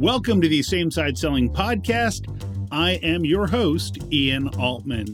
Welcome to the Same Side Selling Podcast. I am your host, Ian Altman.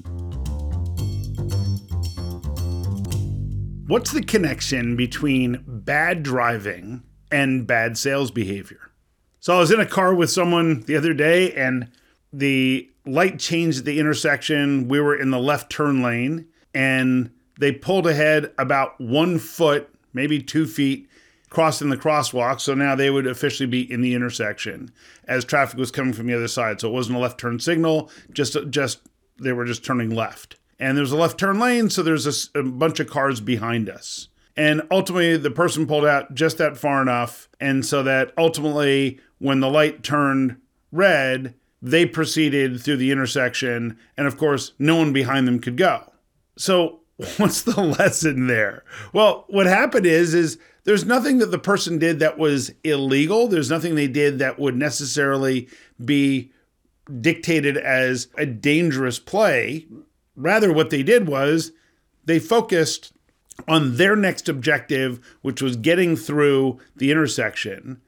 What's the connection between bad driving and bad sales behavior? So, I was in a car with someone the other day and the light changed at the intersection. We were in the left turn lane and they pulled ahead about one foot, maybe two feet, crossing the crosswalk. So now they would officially be in the intersection as traffic was coming from the other side. So it wasn't a left turn signal, just just they were just turning left. And there's a left turn lane, so there's a, a bunch of cars behind us. And ultimately, the person pulled out just that far enough. And so that ultimately, when the light turned red, they proceeded through the intersection. And of course, no one behind them could go. So, what's the lesson there? Well, what happened is, is there's nothing that the person did that was illegal. There's nothing they did that would necessarily be dictated as a dangerous play. Rather, what they did was they focused on their next objective, which was getting through the intersection.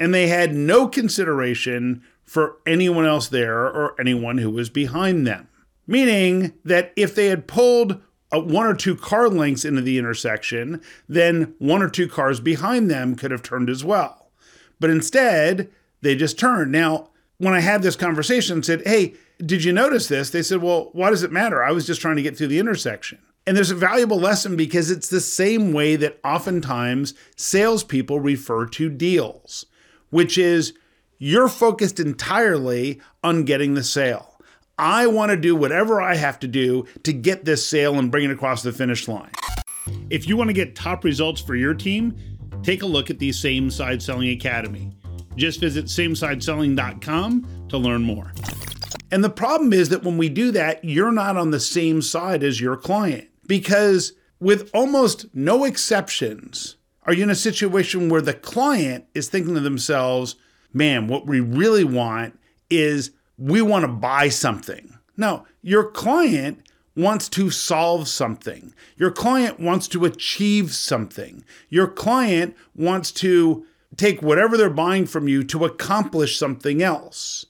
And they had no consideration for anyone else there or anyone who was behind them. Meaning that if they had pulled Uh, one or two car lengths into the intersection, then one or two cars behind them could have turned as well. But instead, they just turned. Now, when I had this conversation, said, "Hey, did you notice this?" They said, "Well, why does it matter? I was just trying to get through the intersection." And there's a valuable lesson because it's the same way that oftentimes salespeople refer to deals, which is you're focused entirely on getting the sale. I want to do whatever I have to do to get this sale and bring it across the finish line. If you want to get top results for your team, take a look at the Same Side Selling Academy. Just visit samesideselling.com to learn more. And the problem is that when we do that, you're not on the same side as your client because, with almost no exceptions, are you in a situation where the client is thinking to themselves, man, what we really want is we want to buy something. No, your client wants to solve something. Your client wants to achieve something. Your client wants to take whatever they're buying from you to accomplish something else.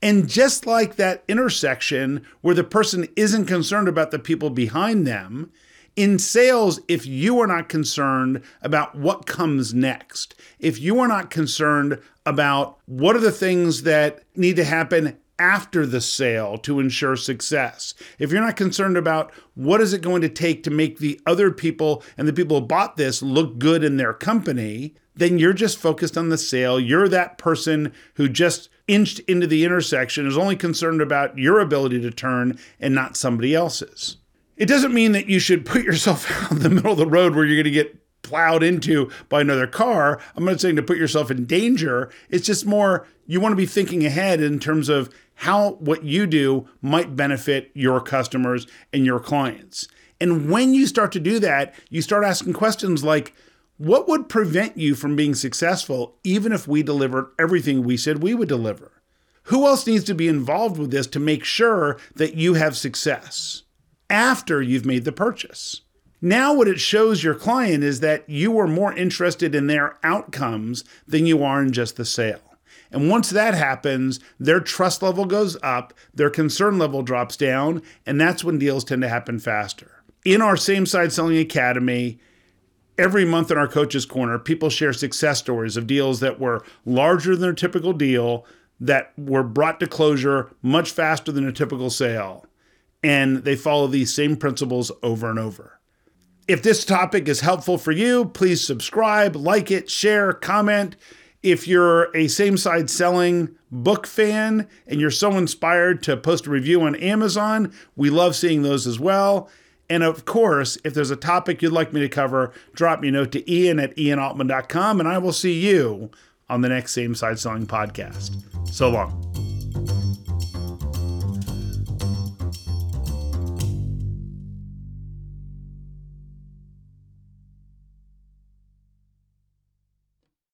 And just like that intersection where the person isn't concerned about the people behind them, in sales, if you are not concerned about what comes next, if you are not concerned about what are the things that need to happen after the sale to ensure success. If you're not concerned about what is it going to take to make the other people and the people who bought this look good in their company, then you're just focused on the sale. You're that person who just inched into the intersection is only concerned about your ability to turn and not somebody else's. It doesn't mean that you should put yourself out in the middle of the road where you're going to get plowed into by another car. I'm not saying to put yourself in danger. It's just more you want to be thinking ahead in terms of how what you do might benefit your customers and your clients. And when you start to do that, you start asking questions like, what would prevent you from being successful even if we delivered everything we said we would deliver? Who else needs to be involved with this to make sure that you have success after you've made the purchase? Now, what it shows your client is that you are more interested in their outcomes than you are in just the sale. And once that happens, their trust level goes up, their concern level drops down, and that's when deals tend to happen faster. In our Same Side Selling Academy, every month in our Coaches Corner, people share success stories of deals that were larger than their typical deal, that were brought to closure much faster than a typical sale. And they follow these same principles over and over. If this topic is helpful for you, please subscribe, like it, share, comment. If you're a same side selling book fan and you're so inspired to post a review on Amazon, we love seeing those as well. And of course, if there's a topic you'd like me to cover, drop me a note to ian at ianaltman.com and I will see you on the next Same Side Selling podcast. So long.